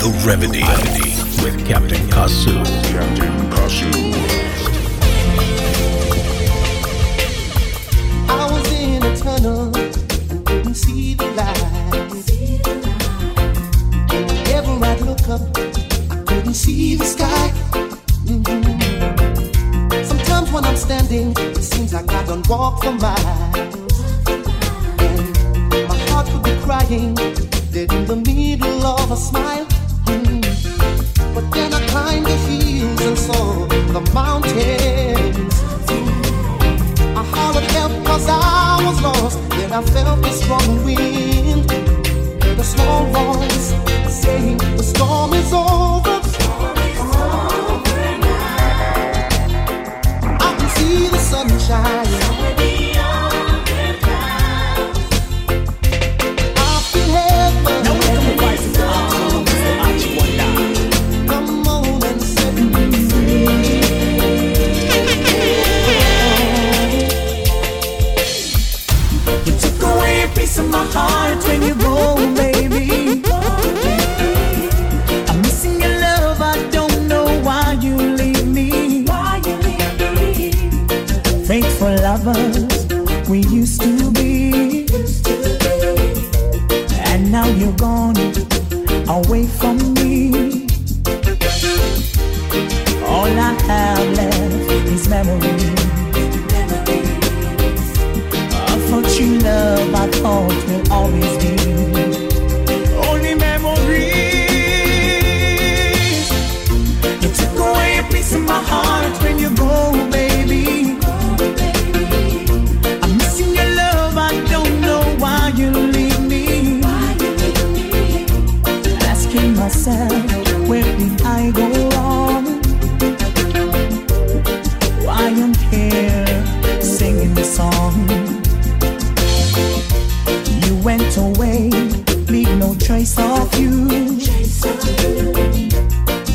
The Remedy with Captain Kasu. Captain Kasu. I was in a tunnel couldn't see the light. Whenever I look up, I couldn't see the sky. Mhm. Sometimes when I'm standing, it seems like I walk for miles. And my heart be crying, dead in the middle of a smile. But then I climbed the hills and saw the mountains. I hollered I was lost. I felt strong wind. Small voice saying the storm is over. I can see the sunshine. Song. You went away, leave no trace of you.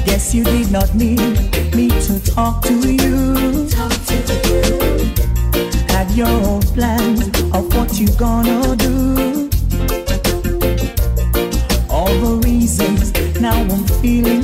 Guess you did not need me to talk to you. Had your own plans of what you gonna do. All the reasons now I'm feeling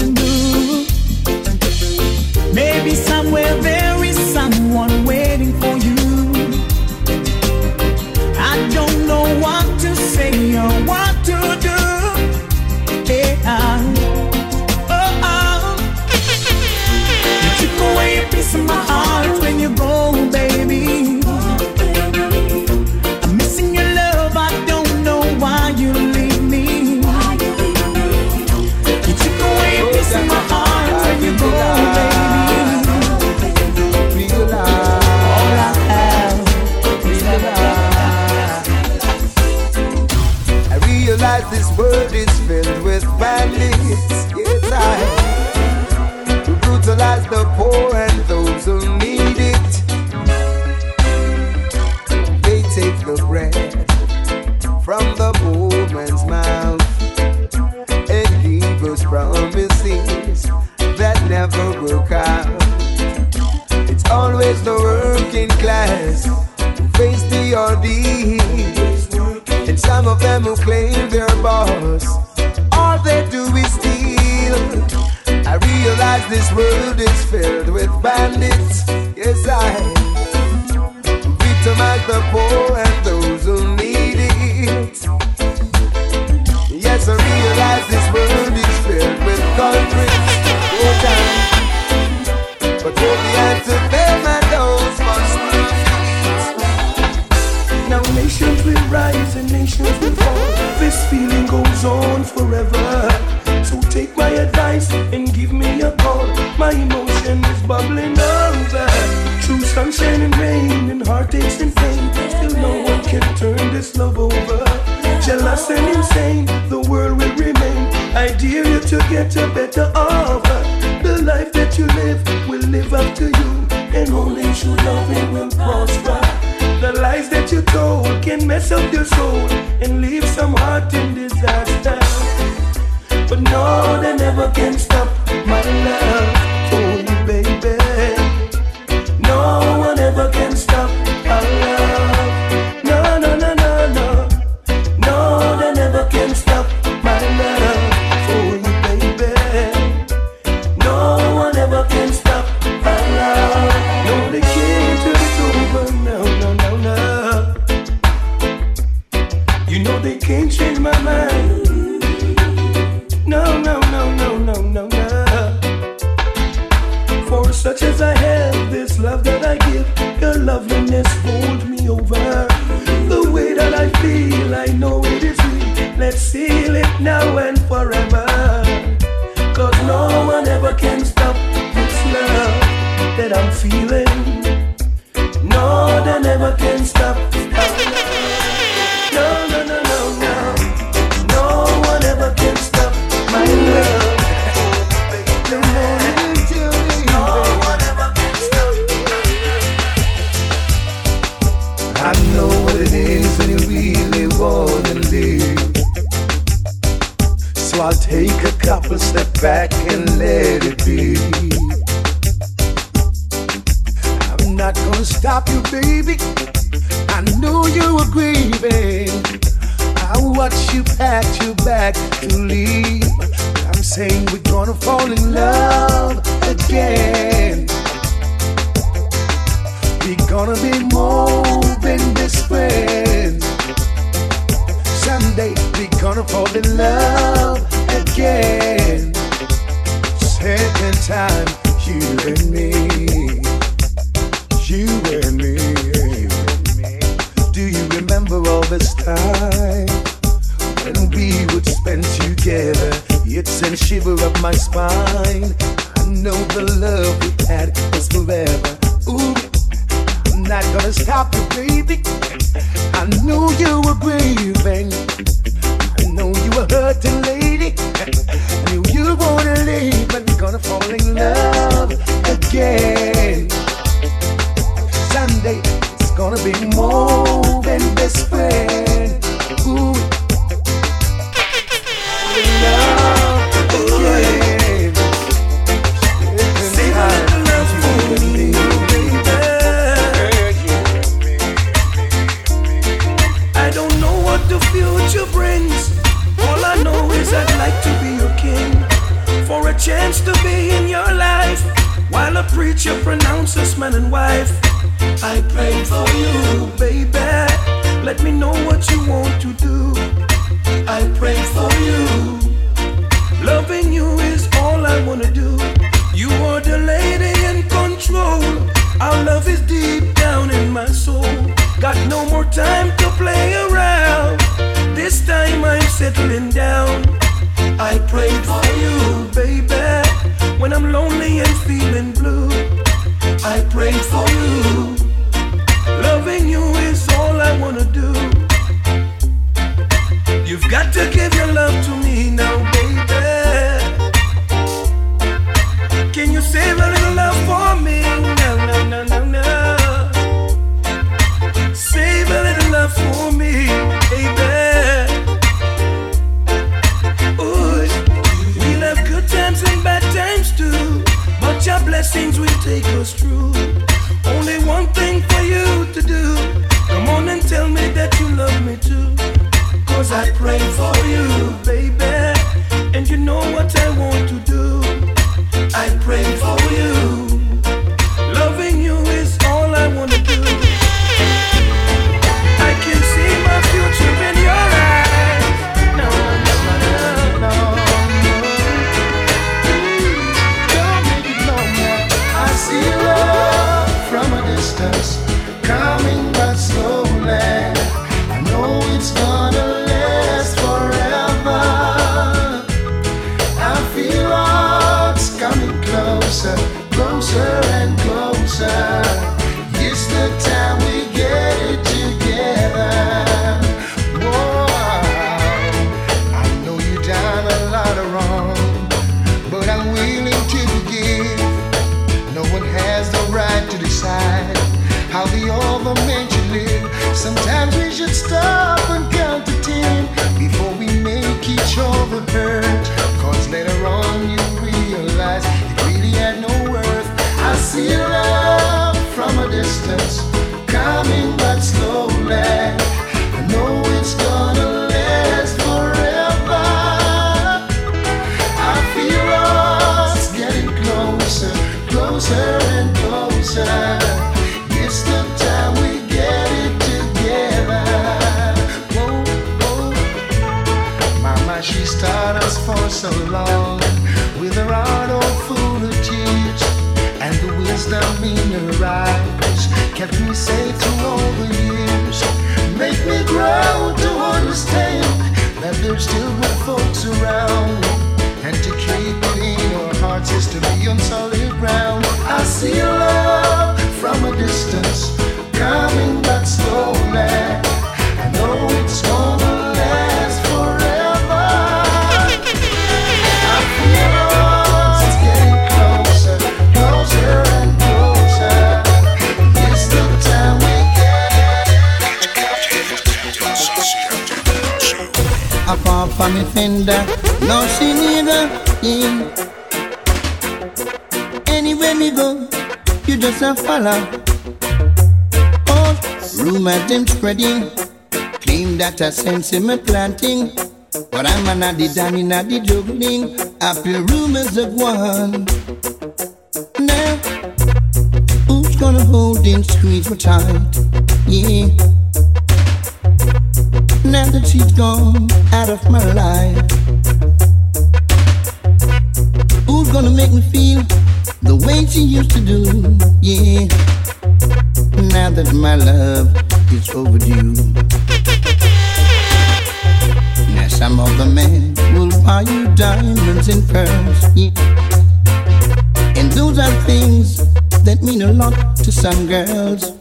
sunshine and rain and heartaches and pain, still no one can turn this love over. Jealous and insane, the world will remain. I dare you to get a better offer. The life that you live will live up to you, and only true loving will prosper. The lies that you told can mess up your soul and leave some heart in disaster. But no, they never can Anywhere me go, you just a follow. Oh, All rumors them spreading, claim that I sense in me planting. But I'm an addy down in the juggling. I feel rumors of one. Now, who's gonna hold and squeeze me tight? Yeah. Now that she's gone out of my life, gonna make me feel the way she used to do? Yeah. Now that my love is overdue. Now some of the men will buy you diamonds and pearls. Yeah. And those are things that mean a lot to some girls.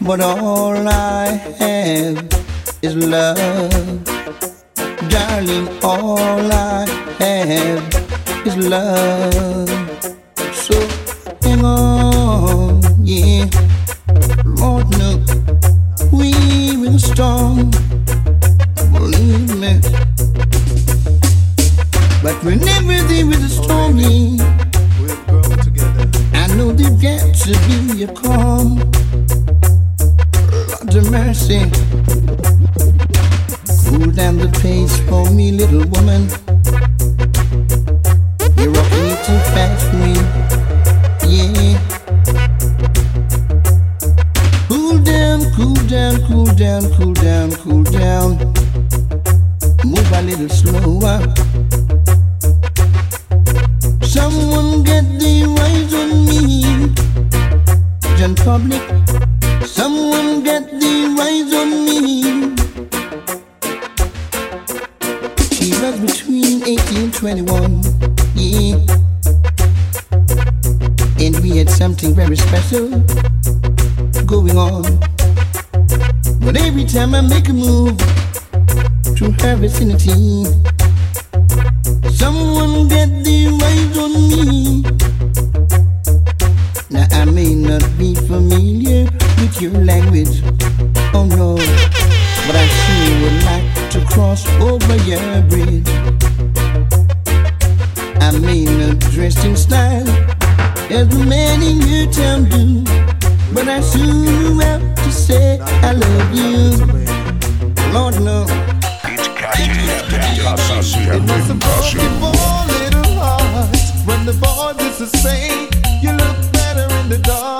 But all I have is love. Darling, all I have is love. Someone get the rise on me. Now I may not be familiar with your language, oh no, but I sure would like to cross over your bridge. I may not dress in style as the man in your town do, but I sure have to say I love you. Lord no. It must have broke your poor little when the to say you better in the dark.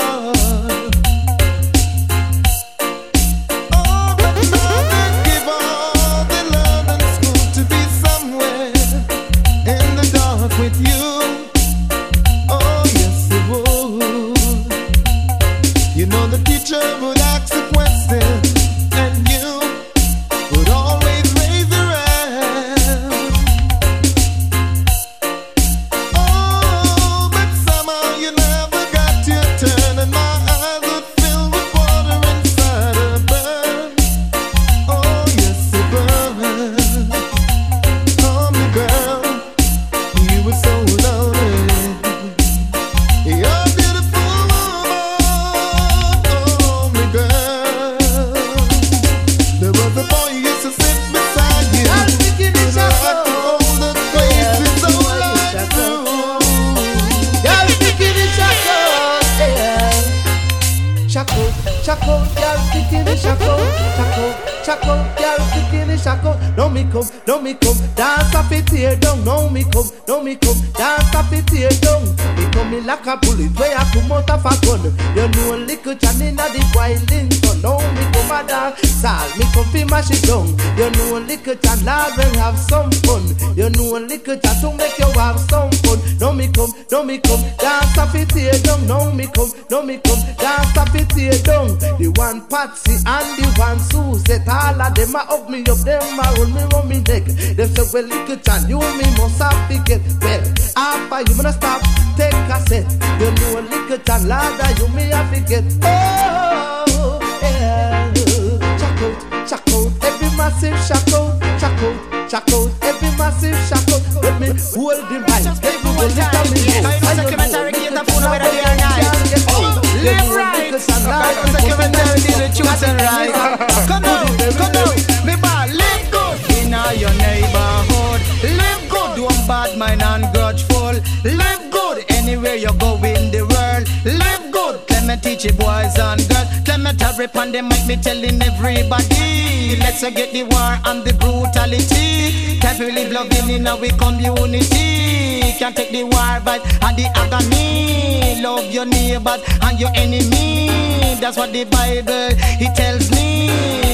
Me up, them a hold me round me neck. Them say well little John, you me must have to get well. After you wanna stop, take a set. You know little John, Lord, you me have to get. Oh, yeah. Check out, check out, every massive check out, check out, check out, every massive check out. Let me hold the mic, every one at me. I know Documentary, get the phone over there, guys. Live right. Documentary, do the truth and right. Come on, come on, boys and girls. Me rip on them might be telling everybody. Let's forget the war and the brutality. Can't we live loving in our community. Can't take the war but and the agony. Love your neighbors and your enemy. That's what the Bible it tells me.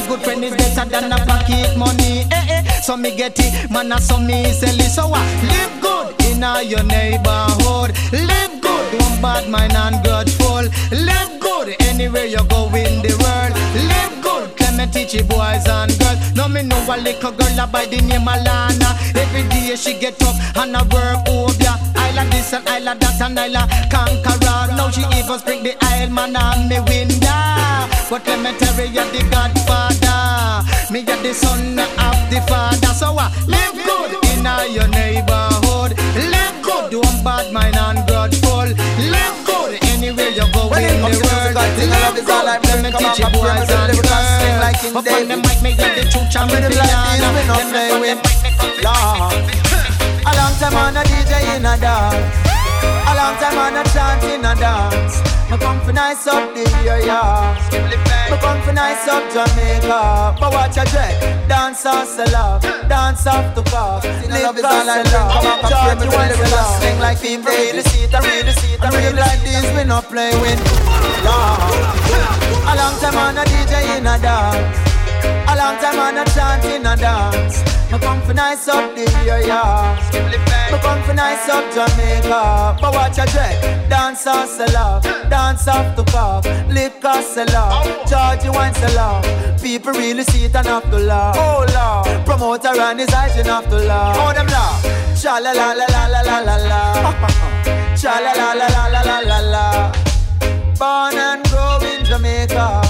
Good friend is better than a pocket money. Eh, eh. So me get it, man, and so me sell it. So I Live good in your neighborhood. Live good, don't bad mind and grudgeful. Live good anywhere you go in the world. Live good, let me teach you boys and girls. Now me know a little girl by the name of Lana. Every day she get up and I work over. Isla this and Isla that and Isla conqueror. Now she even spring the Isle man on me window. But let me the Godfather. Me you're the son of the Father. So what? Live good in your neighborhood. is all I'm learning. Come on, my boys and girls. Like in day. But them might make me the true champion. We not play with. Lord. A long time on a DJ in a dance. A long time on a chant in a dance. Me come for nice up the area. Me come for nice up Jamaica. But watch a dread. Dance off the love. Dance off the cough. Live off the love. George, you want to love. Sing like people really see it. I really see it. I really like this. We not play with. Lord. A long time on a DJ in a dance. A long time on a chant in a dance. Me come for nice up the area. Me come for nice up Jamaica. But watch a dread. Dance off the love. Dance off the cough. Liquor sell off. Georgie wine sell off. People really see it and have to laugh. Oh Lord. Promoter and his eyes and have to laugh. Oh them laugh. Cha la la la la la la la la. Cha la la la la la la la la. Born and grow in Jamaica.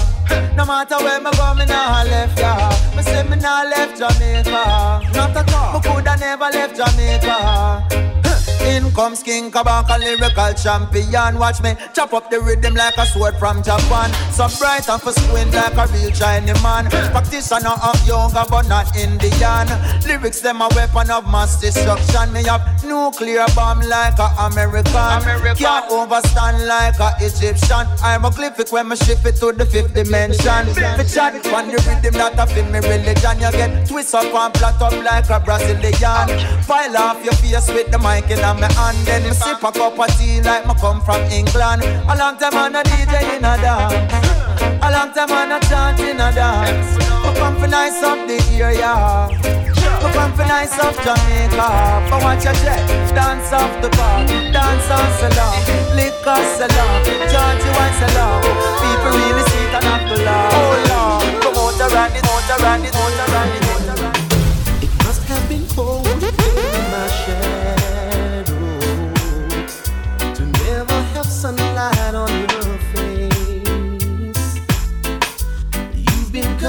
No matter where me go, me nah left ya. Me say me nah left Jamaica. Not at all. Me coulda never left Jamaica. In comes King Kabaka, lyrical champion. Watch me chop up the rhythm like a sword from Japan. So bright and for squint like a real Chinese man. Practitioner of yoga but not Indian. Lyrics them a weapon of mass destruction. Me have nuclear bomb like a American. Can't overstand like a Egyptian. I'm a glyphic when me shift it to the fifth dimension. Me chat on the rhythm that I feel me religion. You get twist up and flat up like a Brazilian. Pile off your face with the mic in my hand. Then me sip a cup of tea like me come from England. A long time on a DJ in a dance. A long time on a chant in a dance. Me come for nice up the area. Me come for nice up Jamaica. But watch your jet. Dance off the bar. Dance on salon. Liquor salon. Georgie wine salon. People really see it and have to laugh. Oh Lord. Promoter and it, promoter and it, promoter and it, it. It must have been cold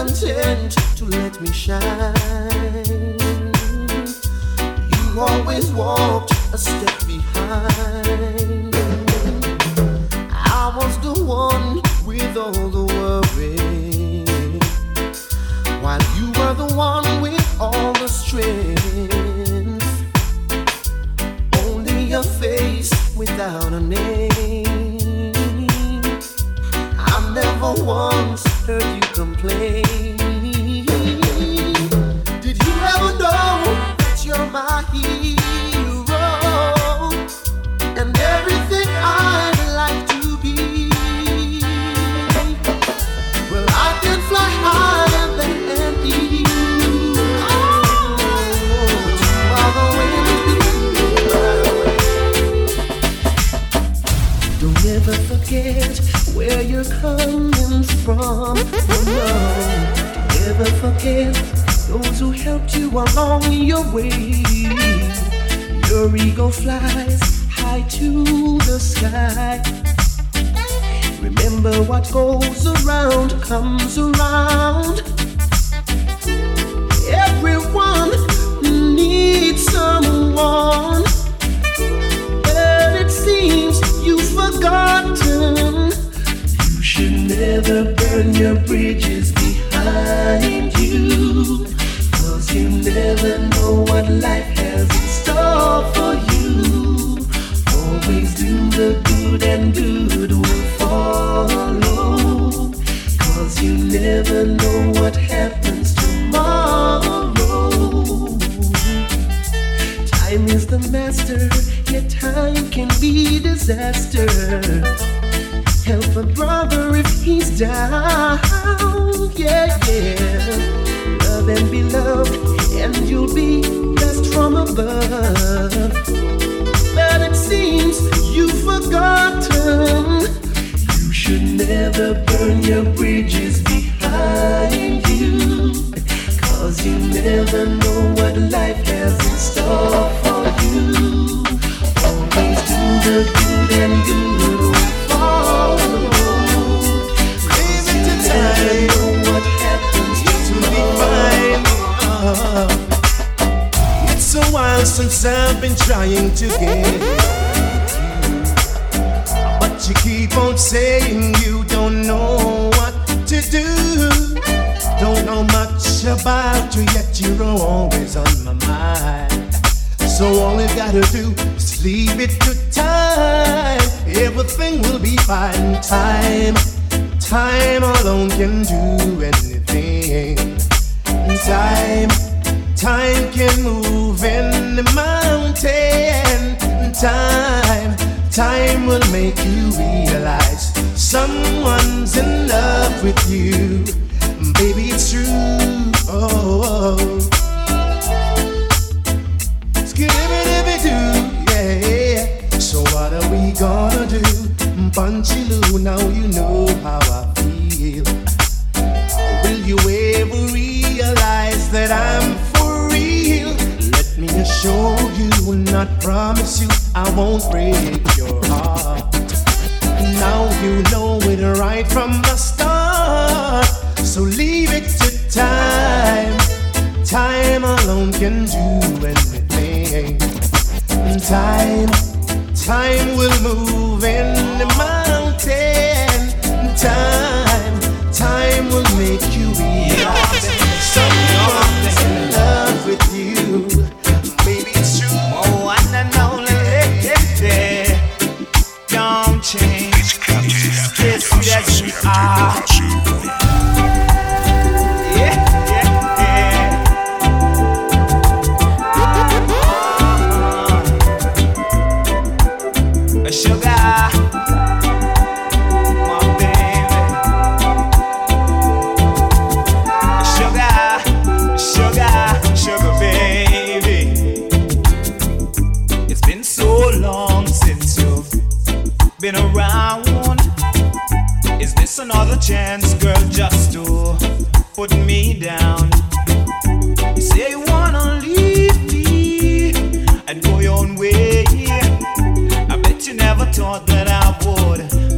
content to let me shine. You always walked a step behind. I was the one with all the worry, while you were the one with all the strength. Only a face without a name. never once heard you complain. Did you ever know that you're my hero? from alone. Never forget those who helped you along your way. Your ego flies high to the sky. Remember what goes around comes around. Everyone needs someone, but it seems you've forgotten. You should never burn your bridges behind you. Cause you never know what life has in store for you. Always do the good and good will follow. Cause you never know what happens tomorrow. Time is the master, yet time can be disaster. Down, yeah, yeah. Love and be loved, and you'll be blessed from above. But it seems you've forgotten. You should never burn your bridges behind you. Cause you never know what life has in store trying to get. But you keep on saying you don't know what to do. Don't know much about you, yet you're always on my mind. So all you gotta do is leave it to time. Everything will be fine. Time, time alone can do anything. Time, time can move in the mountain. Time, time will make you realize someone's in love with you. Baby, it's true. Oh, yeah. So what are we gonna do? Punchy Lou, now you know how I feel. Will you ever realize that I'm for real? Let me assure you, not promise you, I won't break your heart. Now you know it right from the start. So leave it to time. Time alone can do anything. Time, time will move in the mountain. Time, time will make you as thought that I would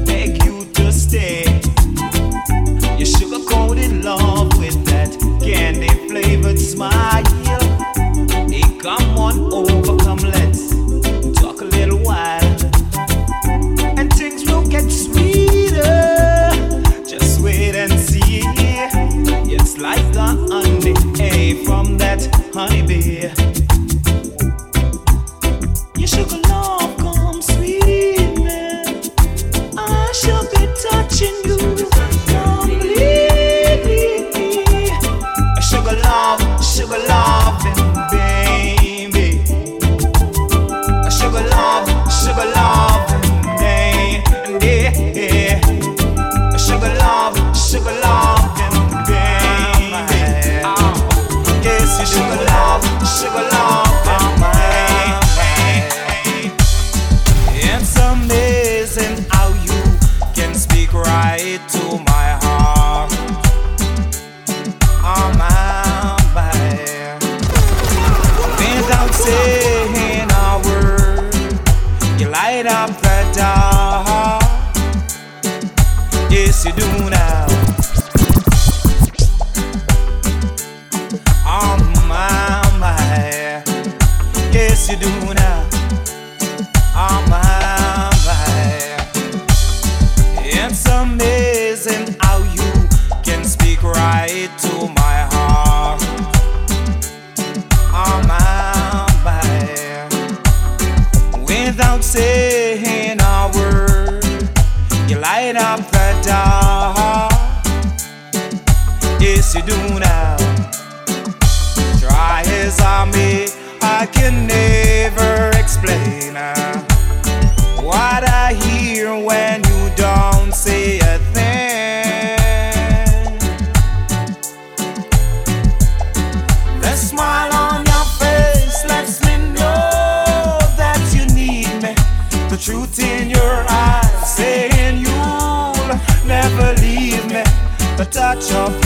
There's a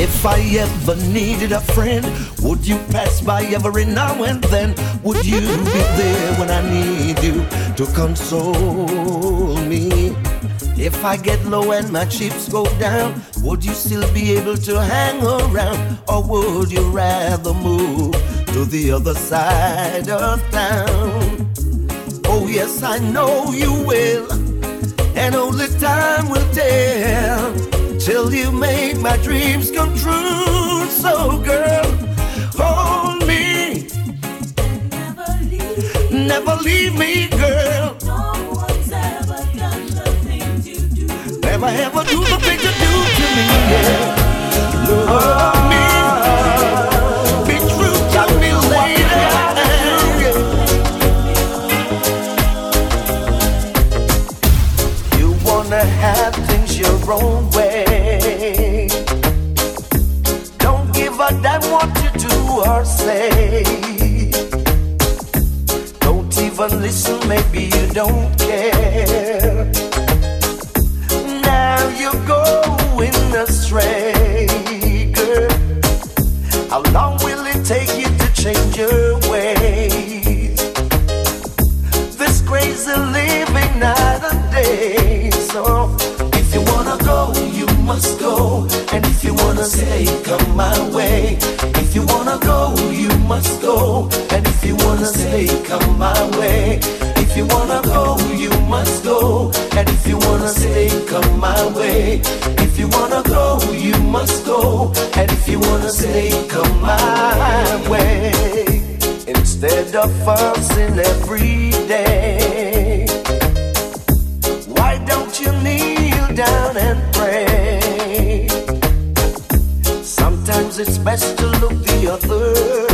If I ever needed a friend, would you pass by every now and then? Would you be there when I need you to console me? If I get low and my chips go down, would you still be able to hang around? Or would you rather move to the other side of town? Oh, yes, I know you will, and only time will tell till you make my dreams come true. So, girl, hold me, never leave me, girl. Never ever do the things you do to me. Yeah. Love me. Own way. Don't give a damn what you do or say. Don't even listen, maybe you don't care. Stay, come my way. If you wanna go, you must go. And if you wanna stay, come my way. If you wanna go, you must go. And if you wanna stay, come my way. If you wanna go, you must go. And if you wanna stay, come my way. Instead of fussing every day, why don't you kneel down and pray? It's best to look the other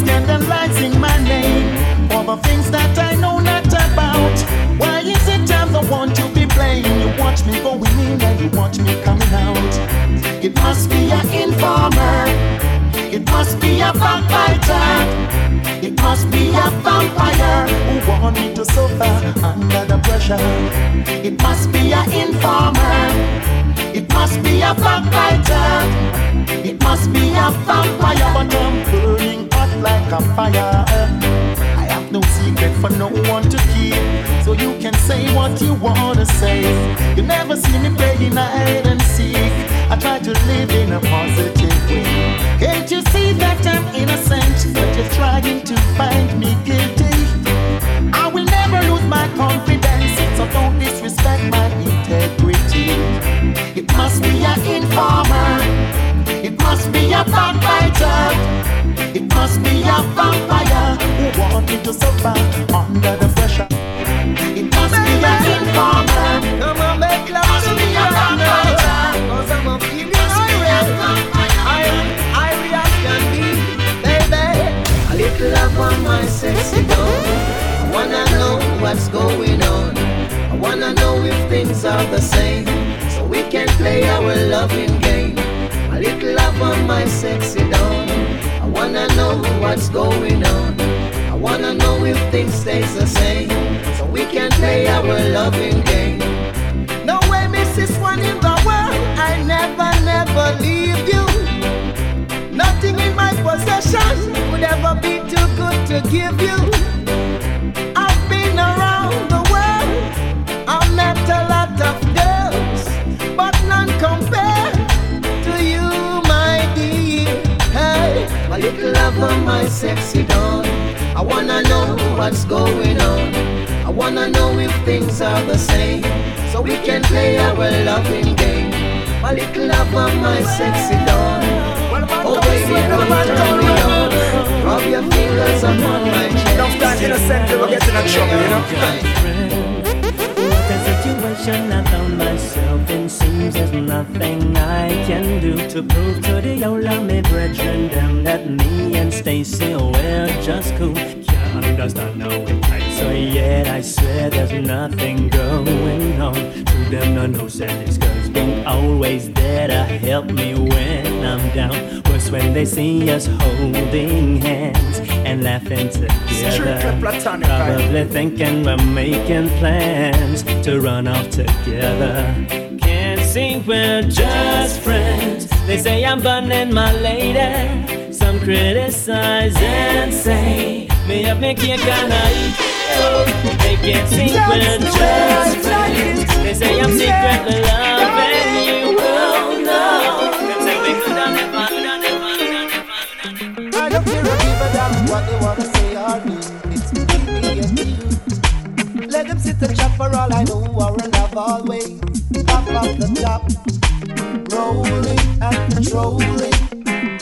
Scandalizing my name for the things that I know not about. Why is it I'm the one to be blamed? You watch me going in and you watch me coming out. It must be an informer. It must be a backbiter. It must be a vampire who want me to suffer under the pressure. It must be an informer. It must be a backbiter. It must be a vampire, but I'm burning hot like a fire. I have no secret for no one to keep, so you can say what you wanna say. You never see me playing hide and seek. I try to live in a positive way. Can't you see that I'm innocent, but you're trying to find me guilty? I will never lose my confidence, so don't disrespect my integrity. It must be an informer. It must be a backbiter. It must be a vampire who want me to suffer under the pressure. It must be an informer. Come on, make love Must to be me a vampire. Cause I'm a feeling I I react can be, baby. A little love on my sexy doll. I wanna know what's going on. I wanna know if things are the same, so we can play our loving game. Little love on my sexy doll. I wanna know what's going on. I wanna know if things stays the same, so we can play our loving game. No way, Mrs. One in the world. I never, never leave you. Nothing in my possession would ever be too good to give you. Lover, my sexy doll. I wanna know what's going on. I wanna know if things are the same, so we can play our loving game. My little lover, my sexy doll. Oh baby, come turn me on. Rub your fingers upon my chest. Enough that innocent people get in a trouble, you know. Situation I found myself in There's nothing I can do To prove to the old me brethren them That me and Stacy, we're just cool Can't understand now tight So yet I swear there's nothing going on To them no no said this girl's been always there to help me when I'm down Worse when they see us holding hands And laughing together platonic, right? Probably thinking we're making plans to run off together. Can't see we're just friends. They say I'm burning my lady. Some criticize and say me up me cake and I eat. Oh, they can't see we're just friends. They say I'm secretly loving you. Oh no, them say we could have never, could have never, could have never. I don't care a damn what they wanna say or do. It's me and you. Let them sit and chat for all I know. Our love always up off the top, rolling and controlling.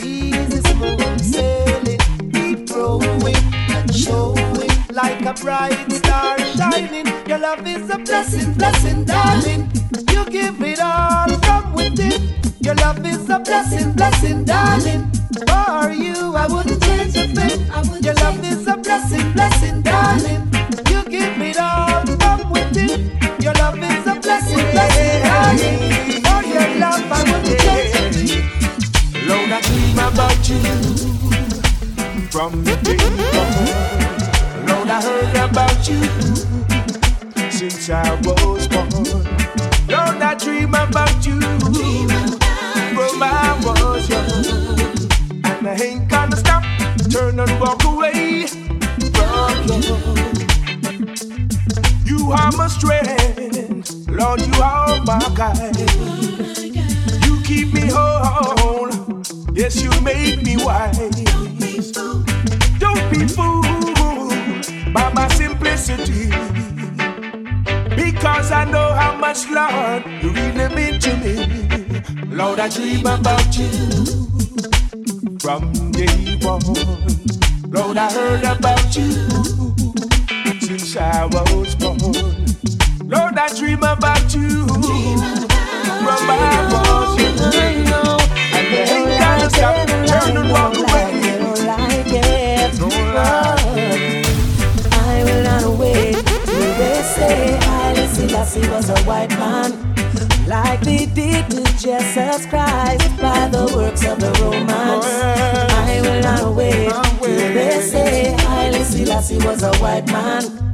Easy smooth sailing, keep growing and showing like a bright star shining. Your love is a blessing, blessing, darling. You give it all from within. Your love is a blessing, blessing, darling. For you, I wouldn't change a thing. Your love is a blessing, blessing, darling. You give it all, come with it. Your love is turn and walk away You are my strength, Lord, you are my guide. You keep me whole, yes, you make me wise. Don't be fooled by my simplicity. Because I know how much, Lord, you really mean to me. Lord, I dream about you from day one. Lord, I heard about you I was born. Lord, I dream about you from I was young. And you ain't gotta stop, turn and walk away. Don't lie. I will not wait till they say Haile Selassie was a white man. Like they did to Jesus Christ by the works of the Romans. I will not wait till they say Haile Selassie was a white man.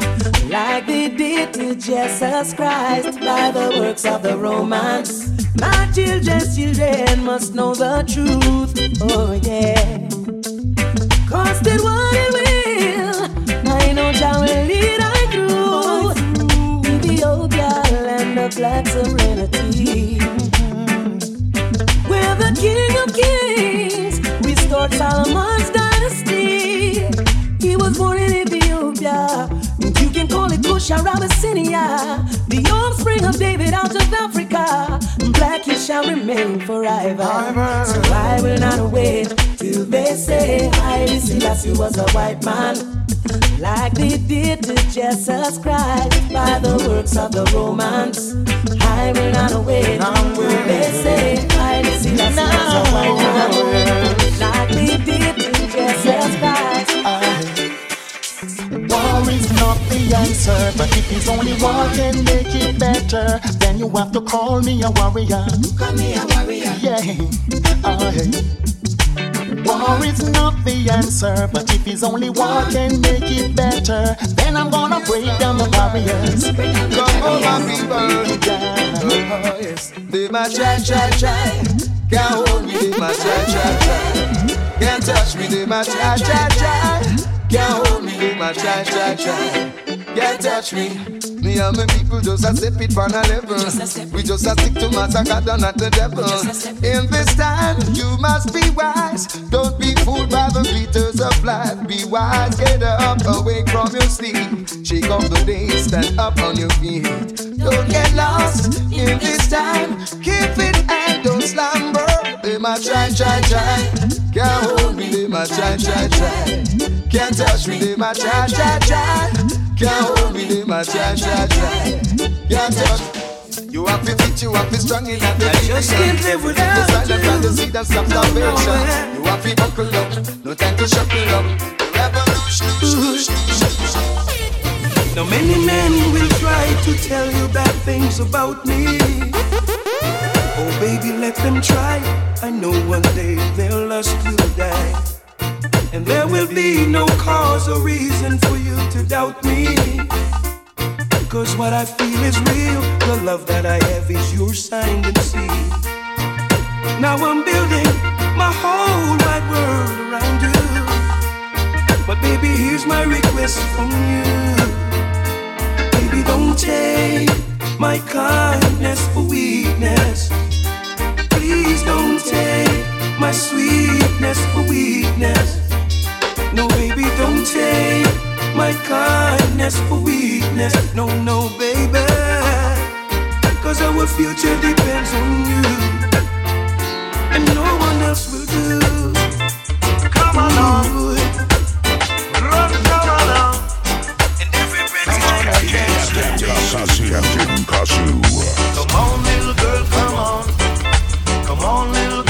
Like they did to Jesus Christ by the works of the Romans. My children's children must know the truth. Oh, yeah. Cost it what it will. I know Jah will lead I through Ethiopia, land of black serenity. Kush Abyssinia. The offspring of David out of Africa. Black he shall remain forever. So I will not wait till they say Haile Selassie was a white man. Like they did to Jesus Christ by the works of the Romans. I will not wait till they say Haile Selassie was a white man. Not the answer, but if it's only war can make it better, then you have to call me a warrior. Call me a warrior. Yeah. Oh, Aye. War is not the answer, but if it's only war can make it better, then I'm gonna break down the barriers. Come on, my people. Oh, yes. They my try, try, try. Can't hold me, they my try, try, try. Can't touch me, they my try, try, try. Can't hold me, they my try, try, try. Can't touch me. Me and my people just a step it on a level. We just a stick to massacre done at the devil. In this time, you must be wise. Don't be fooled by the glitters of life. Be wise, get up, awake from your sleep. Shake off the day, stand up on your feet. Don't get lost in this time. Keep it and don't slumber. They might try, try, try. Can't hold try, try, try. Can't touch me, they might try, try, try. Can't hold me, they might try, try, try. Can't touch you have to fit, you have to strong in that I just can't live without The silent fantasy that stop starvation You have to buckle up, no time to shuffle up Revolution Now many men will try to tell you bad things about me. Oh baby, let them try. I know one day their lust will die. And there will be no cause or reason for you to doubt me. Cause what I feel is real. The love that I have is your sign and sealed. Now I'm building my whole wide world around you. But baby, here's my request from you. Baby, don't take my kindness for weakness. Please don't take my sweetness for weakness. No, baby, don't take my kindness for weakness. No, no, baby. Cause our future depends on you. And no one else will do. Come along. Run, come along. Captain Kasu. Come on, little girl, come on. Come on, little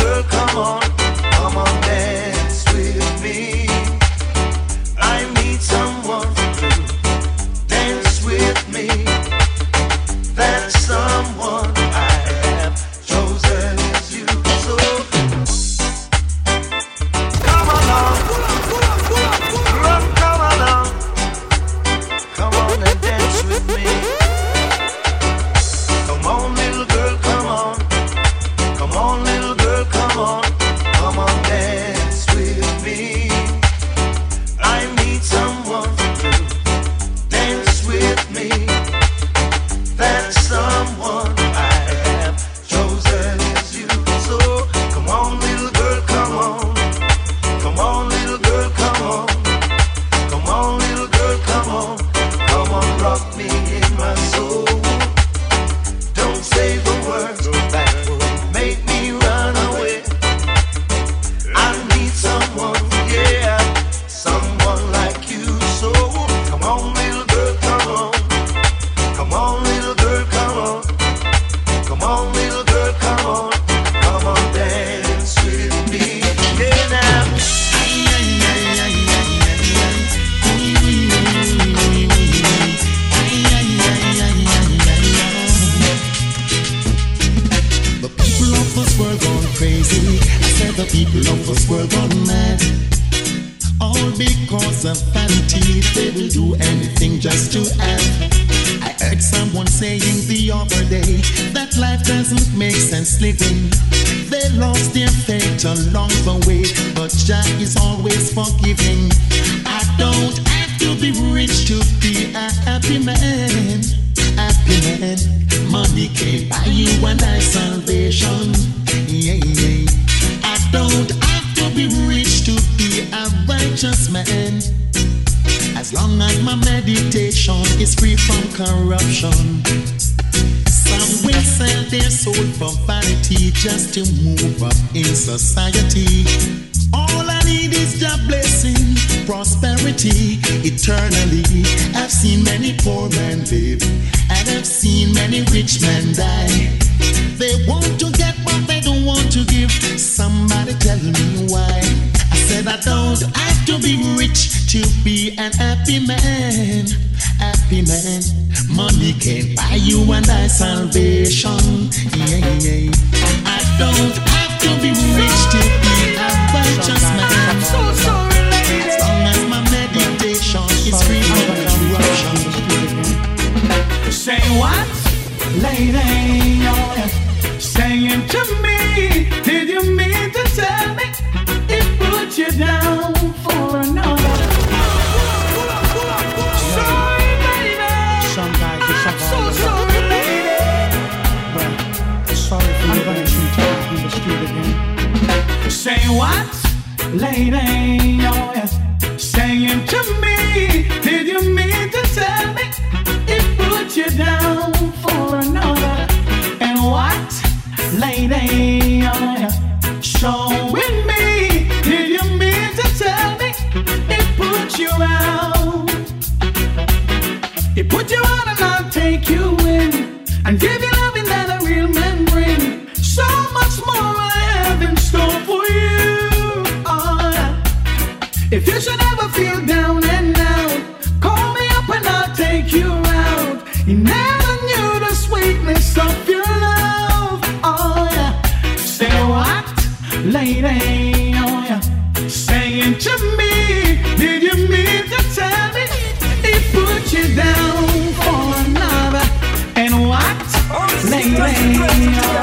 And I've seen many rich men die. They want to get what they don't want to give. Somebody tell me why. I said I don't have to be rich to be an happy man. Happy man. Money can buy you and I salvation. Yeah, yeah. I don't have to be rich to be a righteous man. say what, lady? Oh yes. saying to me, did you mean to tell me it put you down for another? Sorry, baby. Sorry, baby. You, you again. Say what, lady? Oh yes. saying to me. you down for another. And what, lady, you showing me? Did you mean to tell me it put you out? It put you out, and I'll take you in and give. Maria.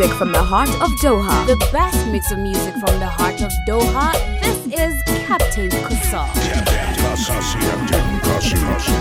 music from the heart of Doha. The best mix of music from the heart of Doha. This is Captain Kusar. Captain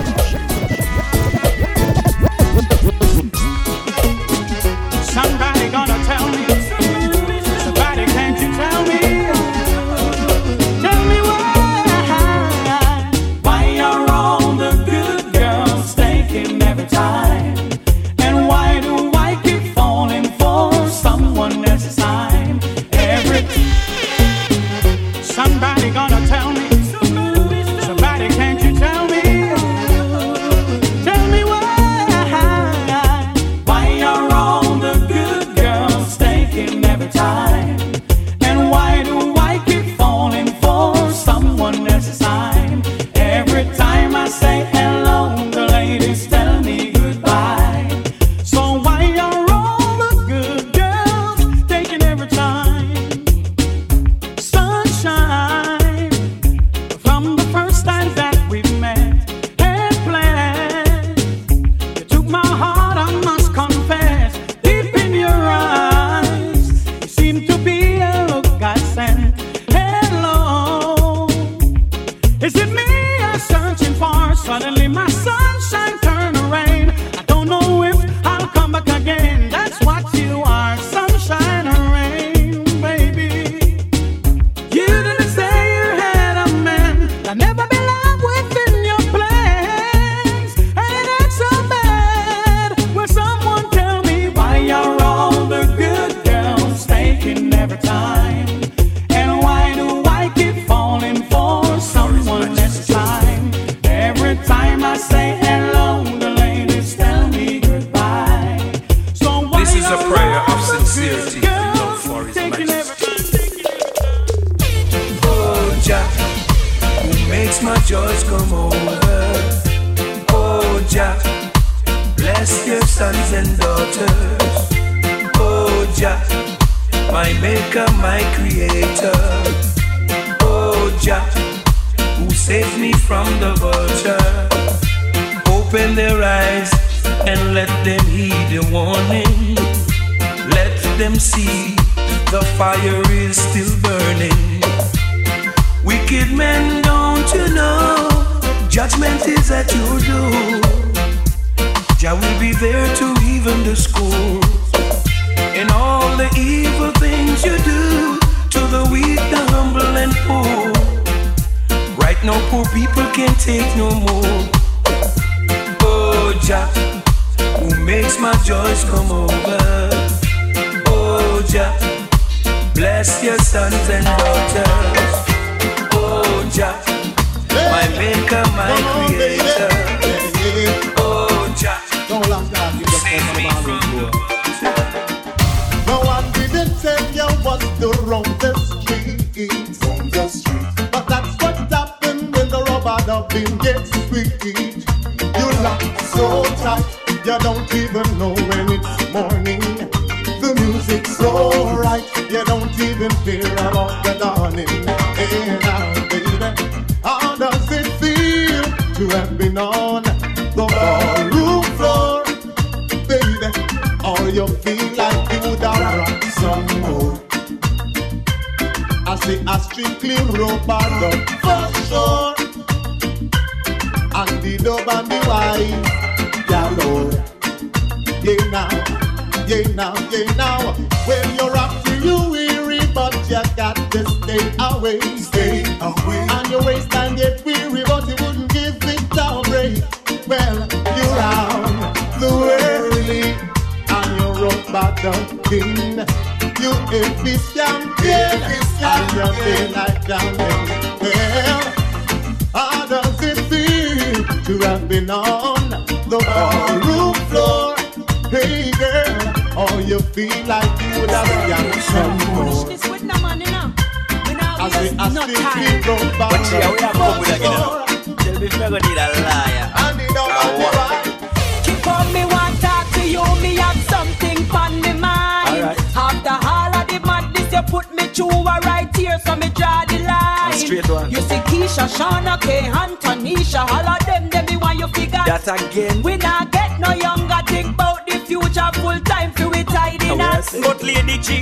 But Lady G,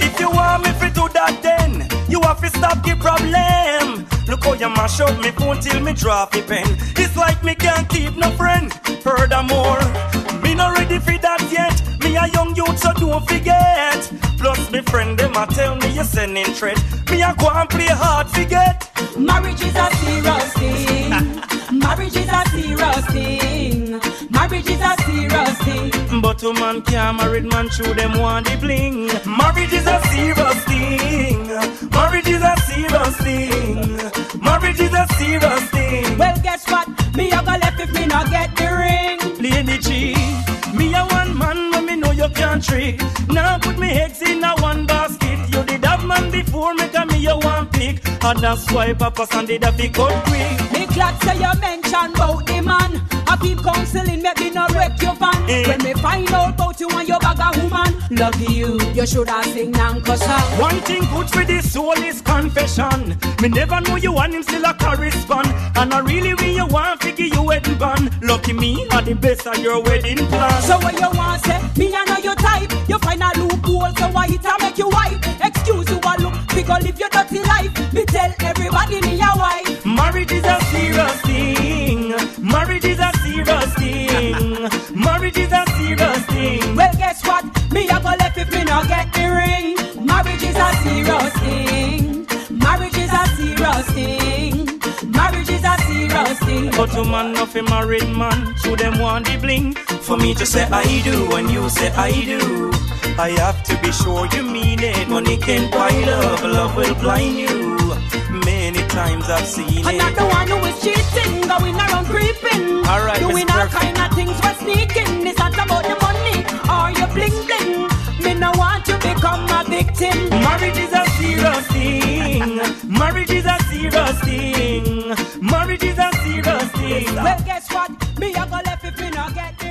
if you want me to do that then You have to stop the problem. Look how you mash up me phone till me drop the pen. It's like me can't keep no friend Furthermore, me not ready for that yet. Me a young youth so don't forget. Plus me friend them a tell me you're sending threat. Me a go and play hard forget. Marriage is a serious thing. Marriage is a serious thing. Marriage is a serious thing. But a man can't married man through them want the bling Marriage is a serious thing Marriage is a serious thing Marriage is a serious thing Well, guess what? Me a go left if me not get the ring. Lady G, me a one man when me know you can't trick. Now put me eggs in a one basket. You did have man before me, cause me a one pick. And that's why Papa San did a big cut quick. Me glad say you mention about the man. I keep counseling, maybe not wreck your van. Eh. When me find out about you and your bag of woman, lucky you, you should have sing Nanko song. One thing good for the soul is confession. Me never know you and him still a correspond. And I really when you want to figure you wedding band. Lucky me are the best of your wedding plan. So what you want say? Me I know your type. You find a loophole, so why it a make you white? Excuse you a look, because live your dirty life. Me tell everybody me a wife. Marriage is a serious thing. Marriage is a serious thing. Well, guess what? Me a go left if me not get the ring. Marriage is a serious thing. Marriage is a serious thing. Marriage is a serious thing. But a man of a married man, show them want the bling. For me to say I do when you say I do. I have to be sure you mean it. Money can buy love, love will blind you many times I've seen and it. And the one who is cheating, going around creeping. Alright, Doing all kind of things for sneaking. It's not about the money or your bling bling. Me no want to become a victim. Marriage is a serious thing. Marriage is a serious thing. Marriage is a serious thing. Well, guess what? Me a go left if me not get it.